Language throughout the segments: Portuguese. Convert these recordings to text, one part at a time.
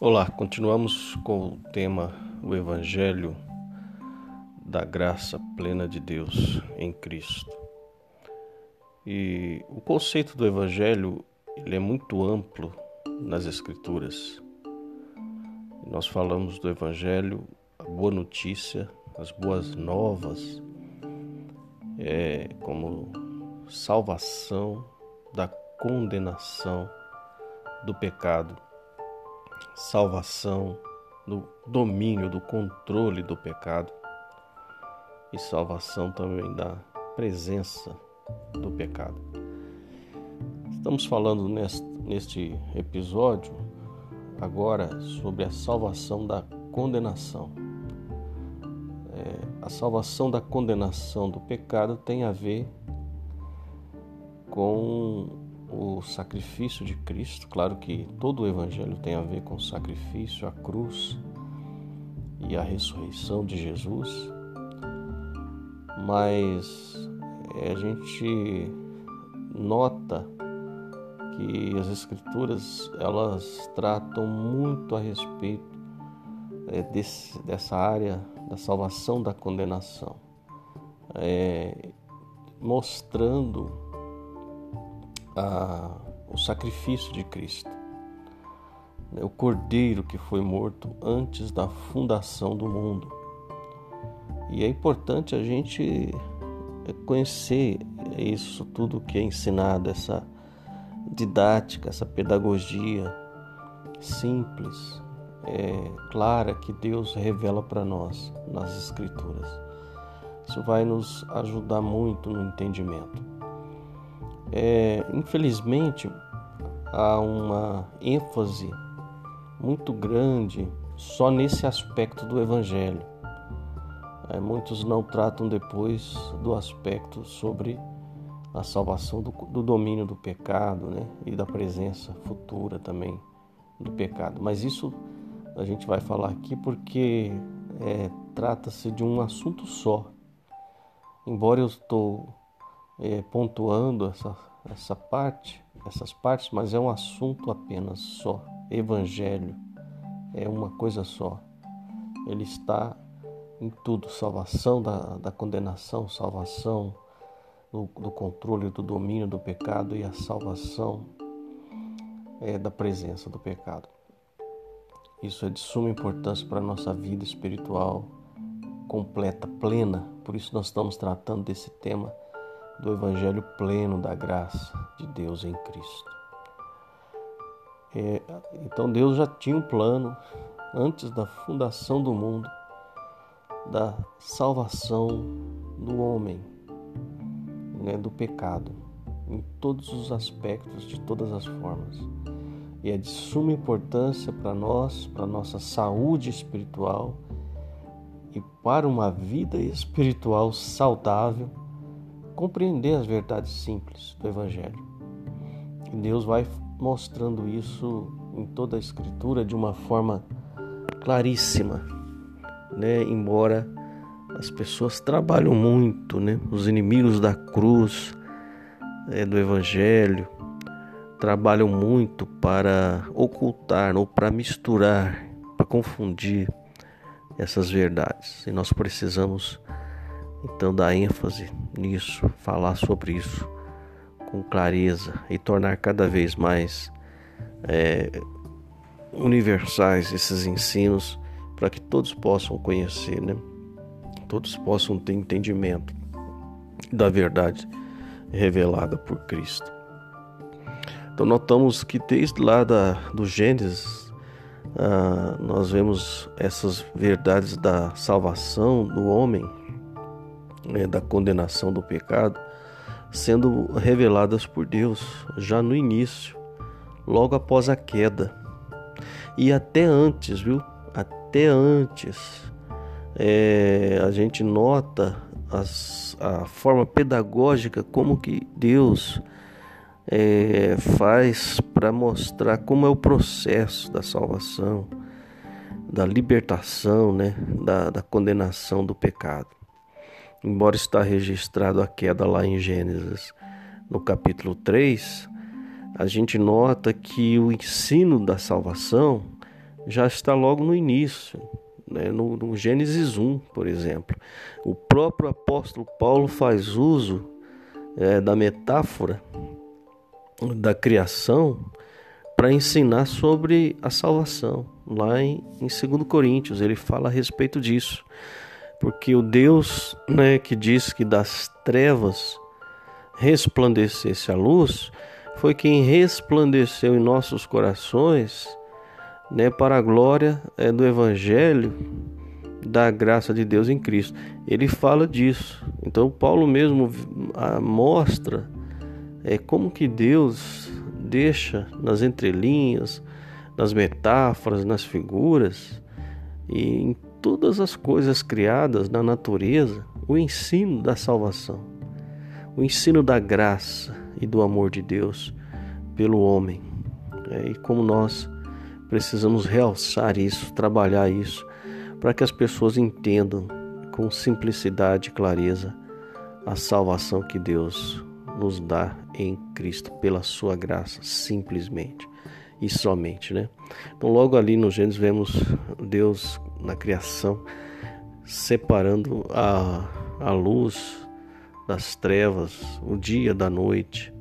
Olá, continuamos com o tema O Evangelho da Graça Plena de Deus em Cristo. E o conceito do Evangelho ele é muito amplo nas Escrituras. Nós falamos do Evangelho, a boa notícia, as boas novas, é, como salvação da condenação do pecado salvação do domínio, do controle do pecado e salvação também da presença do pecado. Estamos falando neste, episódio agora sobre a salvação da condenação. É, a salvação da condenação do pecado tem a ver com o sacrifício de Cristo. Claro que todo o Evangelho tem a ver com o sacrifício, a cruz e a ressurreição de Jesus, mas é, a gente nota que as Escrituras elas tratam muito a respeito é, desse, dessa área da salvação da condenação, é, mostrando a, o sacrifício de Cristo, né, o cordeiro que foi morto antes da fundação do mundo. E é importante a gente conhecer isso tudo que é ensinado, essa didática, essa pedagogia simples, é, clara que Deus revela para nós nas Escrituras. Isso vai nos ajudar muito no entendimento. É, infelizmente, há uma ênfase muito grande só nesse aspecto do Evangelho. É, muitos não tratam depois do aspecto sobre a salvação do, do, domínio do pecado né? e da presença futura também do pecado. Mas isso a gente vai falar aqui porque é, trata-se de um assunto só. Embora eu estou é, pontuando essa, essa parte, essas partes, mas é um assunto apenas só. Evangelho é uma coisa só. Ele está em tudo: salvação da, da condenação, salvação do, do controle, do domínio do pecado e a salvação é, da presença do pecado. Isso é de suma importância para a nossa vida espiritual completa, plena. Por isso nós estamos tratando desse tema do Evangelho pleno da graça de Deus em Cristo. É, então Deus já tinha um plano antes da fundação do mundo da salvação do homem, né, do pecado, em todos os aspectos, de todas as formas. E é de suma importância para nós, para nossa saúde espiritual e para uma vida espiritual saudável compreender as verdades simples do Evangelho. E Deus vai mostrando isso em toda a Escritura de uma forma claríssima, né? Embora as pessoas trabalham muito, né? Os inimigos da cruz, é, do Evangelho, trabalham muito para ocultar ou para misturar, para confundir essas verdades. E nós precisamos então, dar ênfase nisso, falar sobre isso com clareza e tornar cada vez mais é, universais esses ensinos para que todos possam conhecer, né? Todos possam ter entendimento da verdade revelada por Cristo. Então notamos que desde lá da, do Gênesis ah, nós vemos essas verdades da salvação do homem né, da condenação do pecado sendo reveladas por Deus já no início, logo após a queda. E até antes, viu? Até antes, é, a gente nota as, a forma pedagógica como que Deus é, faz para mostrar como é o processo da salvação, da libertação, né, da, da condenação do pecado embora está registrado a queda lá em Gênesis, no capítulo 3, a gente nota que o ensino da salvação já está logo no início, né? no, no Gênesis 1, por exemplo. O próprio apóstolo Paulo faz uso é, da metáfora da criação para ensinar sobre a salvação. Lá em, em 2 Coríntios, ele fala a respeito disso. Porque o Deus né, que diz que das trevas resplandecesse a luz, foi quem resplandeceu em nossos corações né, para a glória é, do Evangelho da graça de Deus em Cristo. Ele fala disso. Então Paulo mesmo mostra é, como que Deus deixa nas entrelinhas, nas metáforas, nas figuras e em todas as coisas criadas na natureza o ensino da salvação, o ensino da graça e do amor de Deus pelo homem. É, e como nós precisamos realçar isso, trabalhar isso para que as pessoas entendam com simplicidade e clareza a salvação que Deus nos dá em Cristo pela sua graça, simplesmente e somente, né? Então, logo ali no Gênesis vemos Deus na criação separando a, a luz das trevas, o dia da noite,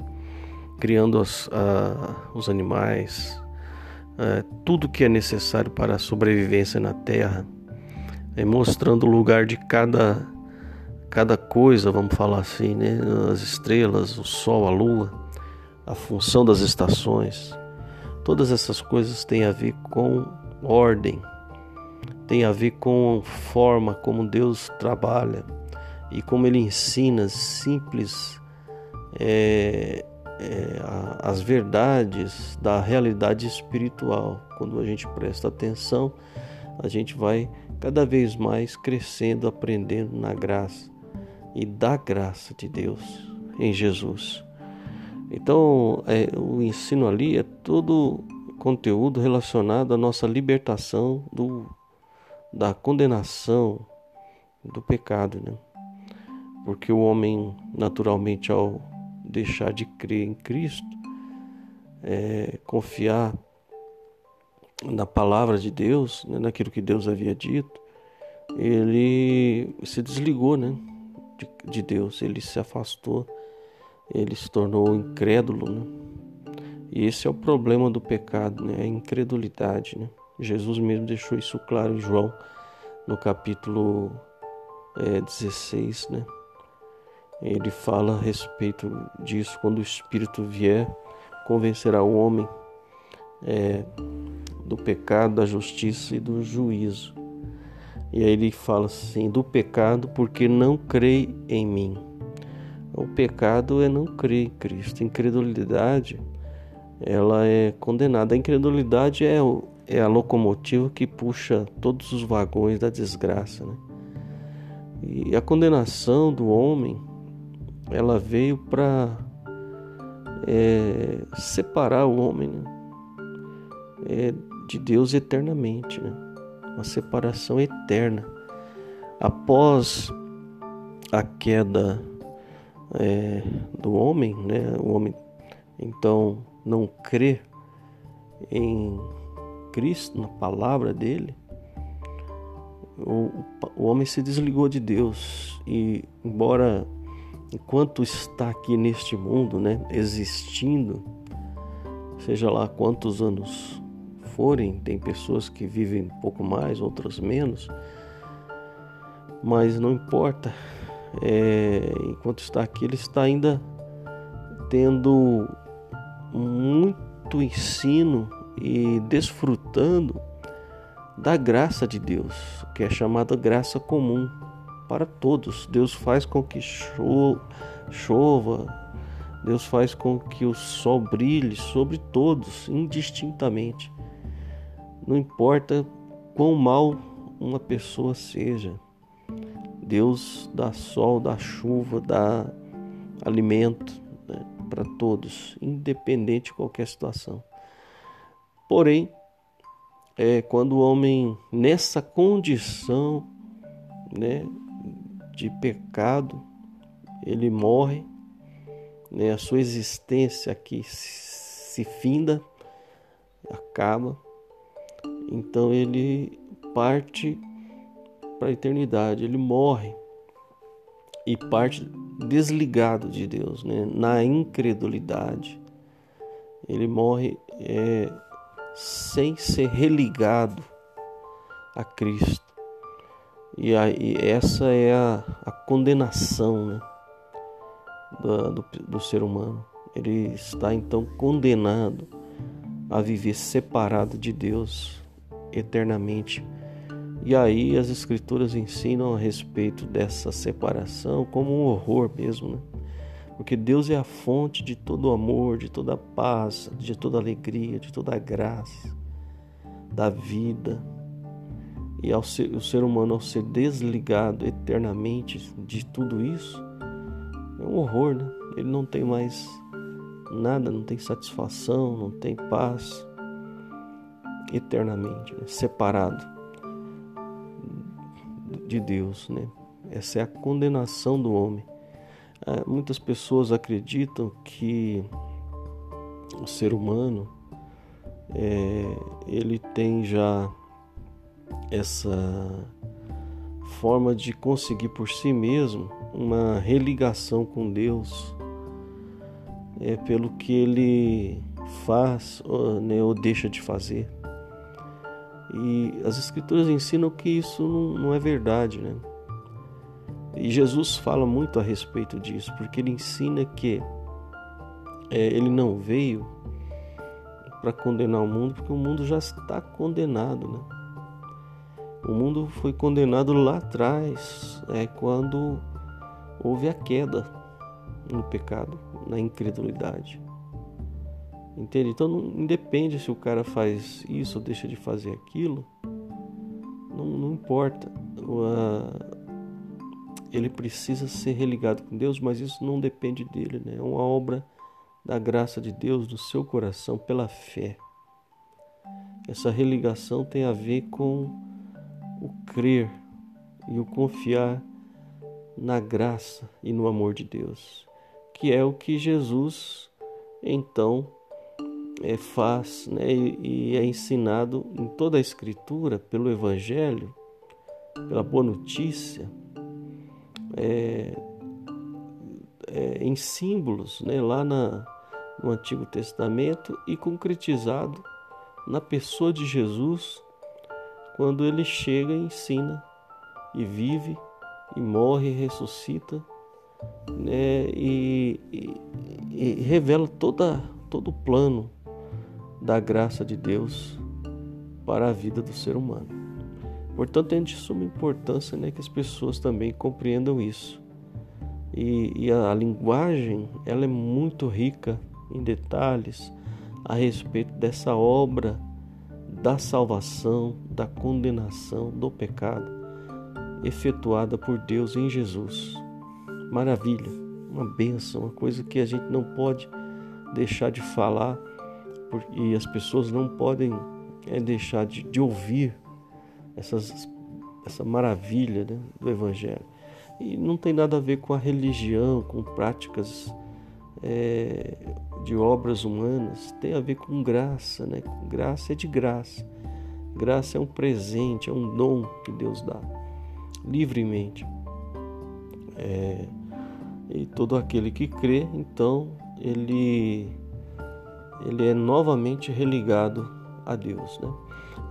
criando as, a, os animais, é, tudo que é necessário para a sobrevivência na terra é, mostrando o lugar de cada, cada coisa, vamos falar assim, né? as estrelas, o sol, a lua, a função das estações. Todas essas coisas têm a ver com ordem, tem a ver com forma como Deus trabalha e como Ele ensina simples é, é, as verdades da realidade espiritual. Quando a gente presta atenção, a gente vai cada vez mais crescendo, aprendendo na graça e da graça de Deus em Jesus. Então, é, o ensino ali é todo conteúdo relacionado à nossa libertação do, da condenação do pecado, né? Porque o homem, naturalmente, ao deixar de crer em Cristo, é, confiar na palavra de Deus, né, naquilo que Deus havia dito, ele se desligou né, de, de Deus, ele se afastou, ele se tornou incrédulo. Né? E esse é o problema do pecado, né, a incredulidade. Né? Jesus mesmo deixou isso claro em João, no capítulo é, 16. Né? Ele fala a respeito disso, quando o Espírito vier, convencerá o homem é, do pecado, da justiça e do juízo. E aí ele fala assim: do pecado, porque não crê em mim. O pecado é não crer em Cristo. Incredulidade, ela é condenada. A incredulidade é, o, é a locomotiva que puxa todos os vagões da desgraça. Né? E a condenação do homem, ela veio para é, separar o homem né? é, de Deus eternamente, né? uma separação eterna. Após a queda é, do homem, né? o homem então não crê em Cristo, na palavra dele, o, o homem se desligou de Deus e, embora enquanto está aqui neste mundo, né, existindo, seja lá quantos anos forem, tem pessoas que vivem um pouco mais, outras menos, mas não importa. É, enquanto está aqui, ele está ainda tendo muito ensino e desfrutando da graça de Deus, que é chamada graça comum para todos. Deus faz com que chova, Deus faz com que o sol brilhe sobre todos, indistintamente. Não importa quão mal uma pessoa seja, Deus dá sol, dá chuva, dá alimento né, para todos, independente de qualquer situação. Porém, é, quando o homem nessa condição né, de pecado, ele morre, né, a sua existência aqui se finda, acaba então ele parte para a eternidade, ele morre e parte desligado de Deus, né? na incredulidade. Ele morre é, sem ser religado a Cristo. E, aí, essa é a, a condenação né? do, do, do ser humano. Ele está então condenado a viver separado de Deus eternamente. E aí as escrituras ensinam a respeito dessa separação como um horror mesmo, né? Porque Deus é a fonte de todo o amor, de toda a paz, de toda a alegria, de toda a graça, da vida. E ao ser, o ser humano, ao ser desligado eternamente de tudo isso, é um horror, né? Ele não tem mais nada, não tem satisfação, não tem paz eternamente, né? separado de Deus, né? Essa é a condenação do homem. Ah, muitas pessoas acreditam que o ser humano é, ele tem já essa forma de conseguir por si mesmo uma religação com Deus é, pelo que ele faz ou, né, ou deixa de fazer. E as escrituras ensinam que isso não, não é verdade, né? E Jesus fala muito a respeito disso, porque ele ensina que é, ele não veio para condenar o mundo, porque o mundo já está condenado, né? O mundo foi condenado lá atrás, é, quando houve a queda no pecado, na incredulidade. Entende? Então não independe se o cara faz isso ou deixa de fazer aquilo, não, não importa. Ele precisa ser religado com Deus, mas isso não depende dele, né? É uma obra da graça de Deus no seu coração pela fé. Essa religação tem a ver com o crer e o confiar na graça e no amor de Deus, que é o que Jesus então é, faz né, e é ensinado em toda a Escritura, pelo Evangelho, pela boa notícia, é, é, em símbolos né, lá na, no Antigo Testamento e concretizado na pessoa de Jesus, quando ele chega e ensina e vive e morre e ressuscita né, e, e, e revela toda, todo o plano da graça de Deus para a vida do ser humano. Portanto, é de suma importância né, que as pessoas também compreendam isso. E, e a, a linguagem ela é muito rica em detalhes a respeito dessa obra da salvação, da condenação do pecado efetuada por Deus em Jesus. Maravilha, uma benção, uma coisa que a gente não pode deixar de falar e as pessoas não podem é, deixar de, de ouvir essas, essa maravilha né, do Evangelho. E não tem nada a ver com a religião, com práticas é, de obras humanas, tem a ver com graça. Né? Graça é de graça. Graça é um presente, é um dom que Deus dá livremente. É, e todo aquele que crê, então, ele ele é novamente religado a Deus. Né?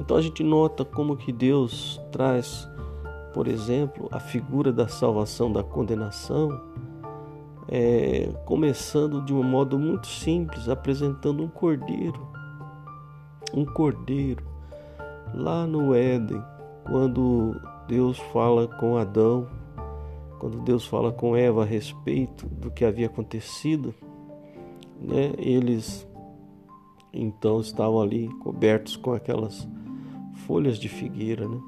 Então a gente nota como que Deus traz, por exemplo, a figura da salvação da condenação, é, começando de um modo muito simples, apresentando um cordeiro. Um cordeiro. Lá no Éden, quando Deus fala com Adão, quando Deus fala com Eva a respeito do que havia acontecido, né, eles então estavam ali cobertos com aquelas folhas de figueira, né?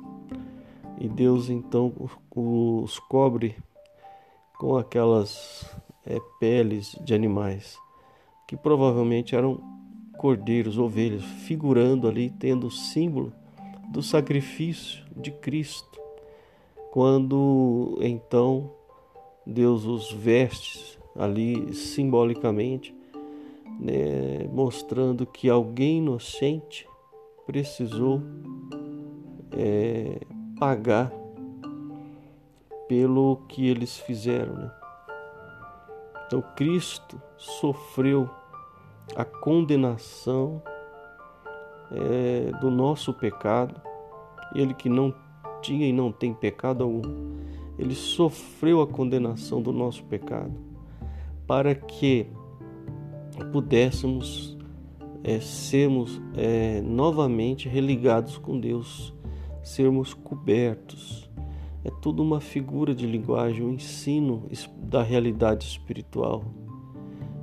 E Deus então os cobre com aquelas é, peles de animais que provavelmente eram cordeiros, ovelhas, figurando ali, tendo o símbolo do sacrifício de Cristo. Quando então Deus os veste ali simbolicamente né, mostrando que alguém inocente precisou é, pagar pelo que eles fizeram. Né? Então Cristo sofreu a condenação é, do nosso pecado, ele que não tinha e não tem pecado algum, ele sofreu a condenação do nosso pecado para que pudéssemos é, sermos é, novamente religados com Deus, sermos cobertos. É tudo uma figura de linguagem, um ensino da realidade espiritual.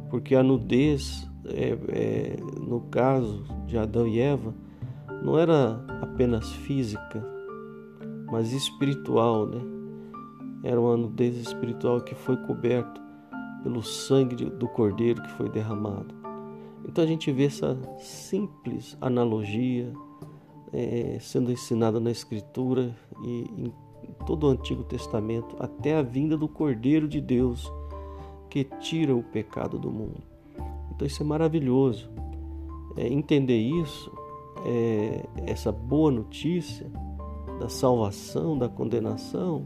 Porque a nudez, é, é, no caso de Adão e Eva, não era apenas física, mas espiritual, né? Era uma nudez espiritual que foi coberto pelo sangue do Cordeiro que foi derramado. Então a gente vê essa simples analogia é, sendo ensinada na Escritura e em todo o Antigo Testamento, até a vinda do Cordeiro de Deus que tira o pecado do mundo. Então isso é maravilhoso. É, entender isso, é, essa boa notícia da salvação, da condenação,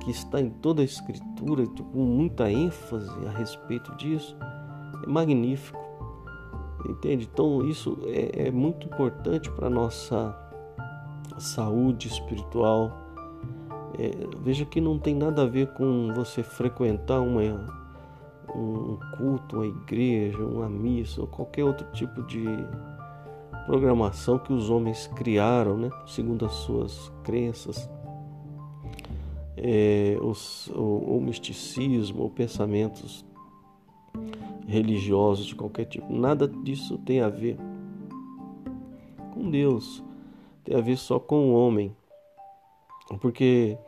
que está em toda a Escritura, com muita ênfase a respeito disso, é magnífico. Entende? Então, isso é, é muito importante para a nossa saúde espiritual. É, veja que não tem nada a ver com você frequentar uma, um culto, uma igreja, uma missa ou qualquer outro tipo de programação que os homens criaram, né, segundo as suas crenças, é, os, o, o misticismo ou pensamentos religiosos de qualquer tipo. Nada disso tem a ver com Deus, tem a ver só com o homem, porque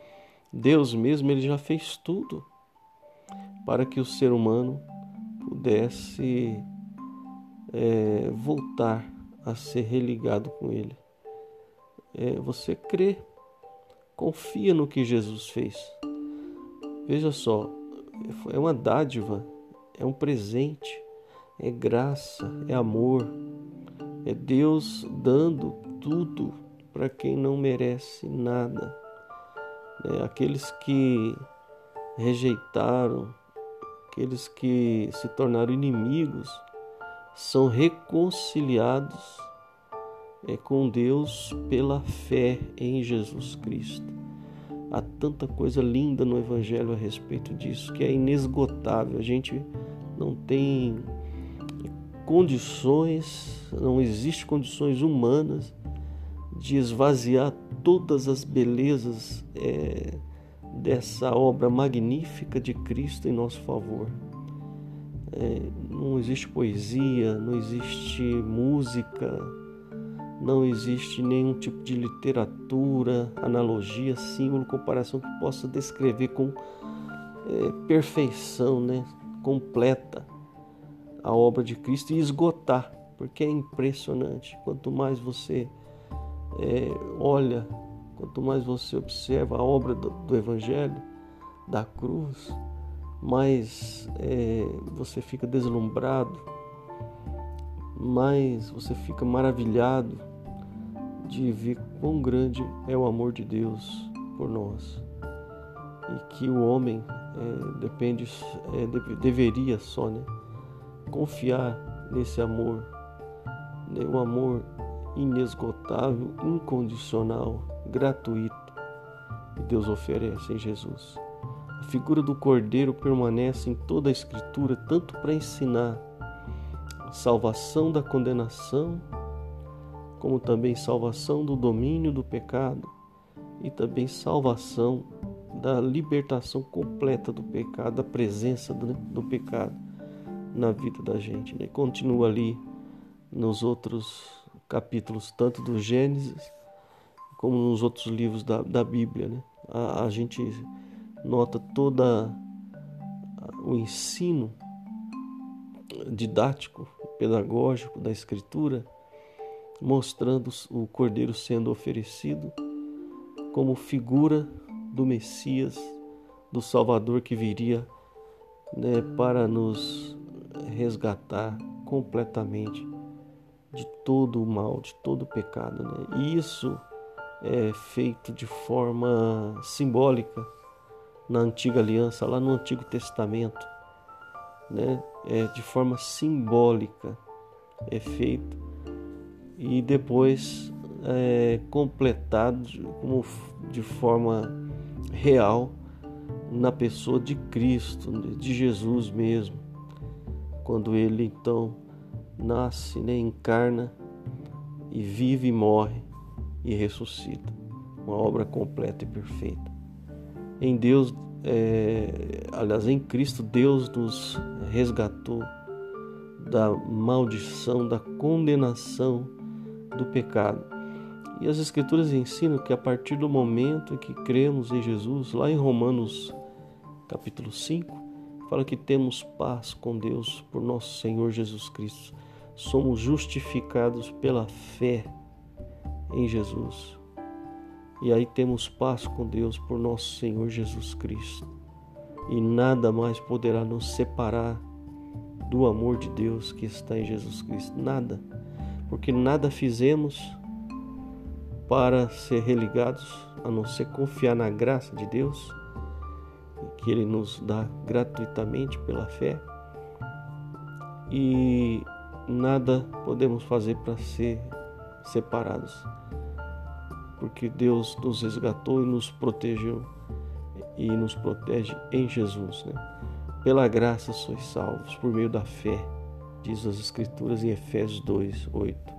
Deus mesmo ele já fez tudo para que o ser humano pudesse é, voltar a ser religado com Ele. É, você crê, confia no que Jesus fez. Veja só, é uma dádiva é um presente, é graça, é amor, é Deus dando tudo para quem não merece nada. É, aqueles que rejeitaram, aqueles que se tornaram inimigos, são reconciliados é, com Deus pela fé em Jesus Cristo. Há tanta coisa linda no Evangelho a respeito disso que é inesgotável. A gente não tem condições, não existe condições humanas de esvaziar todas as belezas é, dessa obra magnífica de Cristo em nosso favor. É, não existe poesia, não existe música, não existe nenhum tipo de literatura, analogia, símbolo, comparação que possa descrever com é, perfeição, né, completa a obra de Cristo e esgotar, porque é impressionante. Quanto mais você é, olha, quanto mais você observa a obra do, do Evangelho, da cruz, mais é, você fica deslumbrado mais você fica maravilhado de ver quão grande é o amor de Deus por nós e que o homem é, depende é, deve, deveria só né, confiar nesse amor né, um amor inesgotável incondicional gratuito que Deus oferece em Jesus. A figura do Cordeiro permanece em toda a Escritura tanto para ensinar salvação da condenação, como também salvação do domínio do pecado e também salvação da libertação completa do pecado, da presença do, do pecado na vida da gente. Né? Continua ali nos outros capítulos, tanto do Gênesis como nos outros livros da, da Bíblia. Né? A, a gente nota toda o ensino didático, pedagógico da Escritura, mostrando o Cordeiro sendo oferecido como figura do Messias, do Salvador que viria né, para nos resgatar completamente de todo o mal, de todo o pecado. Né? E isso é feito de forma simbólica na antiga aliança, lá no Antigo Testamento, né? É de forma simbólica é feito e depois é completado como de forma real na pessoa de Cristo, de Jesus mesmo, quando ele então nasce, né, encarna e vive e morre e ressuscita. Uma obra completa e perfeita. Em Deus, é, aliás, em Cristo, Deus nos resgatou da maldição, da condenação do pecado. E as Escrituras ensinam que a partir do momento que cremos em Jesus, lá em Romanos capítulo 5, fala que temos paz com Deus por nosso Senhor Jesus Cristo. Somos justificados pela fé em Jesus. E aí temos paz com Deus por nosso Senhor Jesus Cristo. E nada mais poderá nos separar do amor de Deus que está em Jesus Cristo. Nada. Porque nada fizemos para ser religados a não ser confiar na graça de Deus, que Ele nos dá gratuitamente pela fé. E nada podemos fazer para ser separados porque Deus nos resgatou e nos protegeu e nos protege em Jesus. Né? Pela graça sois salvos, por meio da fé, diz as Escrituras em Efésios 2, 8.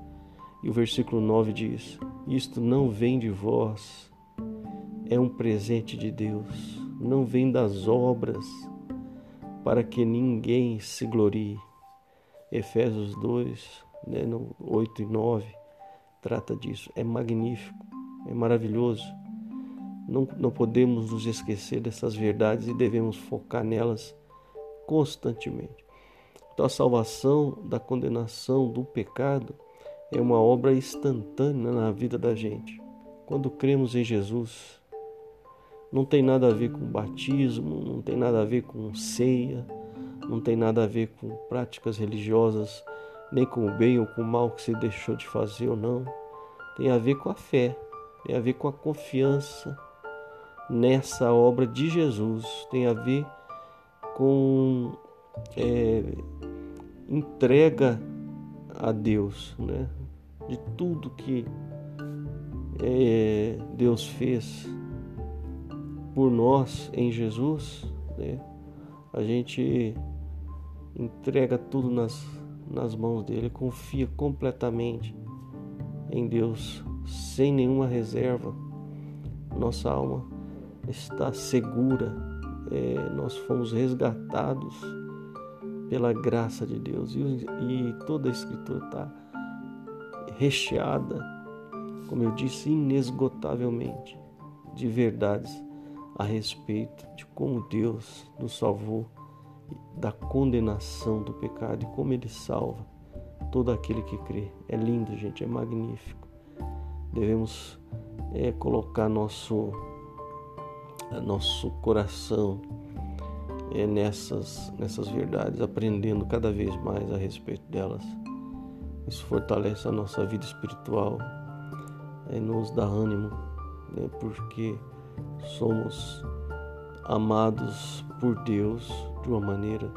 E o versículo 9 diz: Isto não vem de vós, é um presente de Deus, não vem das obras, para que ninguém se glorie. Efésios 2, né, 8 e 9, trata disso. É magnífico é maravilhoso. Não, não podemos nos esquecer dessas verdades e devemos focar nelas constantemente. Então, a salvação da condenação do pecado é uma obra instantânea na vida da gente. Quando cremos em Jesus, não tem nada a ver com batismo, não tem nada a ver com ceia, não tem nada a ver com práticas religiosas, nem com o bem ou com o mal que se deixou de fazer ou não. Tem a ver com a fé tem a ver com a confiança nessa obra de Jesus, tem a ver com é, entrega a Deus, né? De tudo que é, Deus fez por nós em Jesus, né? A gente entrega tudo nas, nas mãos dele, confia completamente em Deus sem nenhuma reserva. Nossa alma está segura, é, nós fomos resgatados pela graça de Deus e, e toda a Escritura está recheada, como eu disse, inesgotavelmente de verdades a respeito de como Deus nos salvou da condenação do pecado e como Ele salva todo aquele que crê. É lindo, gente, é magnífico devemos é, colocar nosso, nosso coração é, nessas, nessas verdades, aprendendo cada vez mais a respeito delas. Isso fortalece a nossa vida espiritual, é, nos dá ânimo, né, porque somos amados por Deus de uma maneira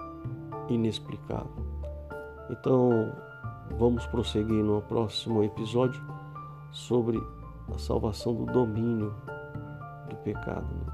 inexplicável. Então, vamos prosseguir no próximo episódio sobre a salvação do domínio do pecado. Né?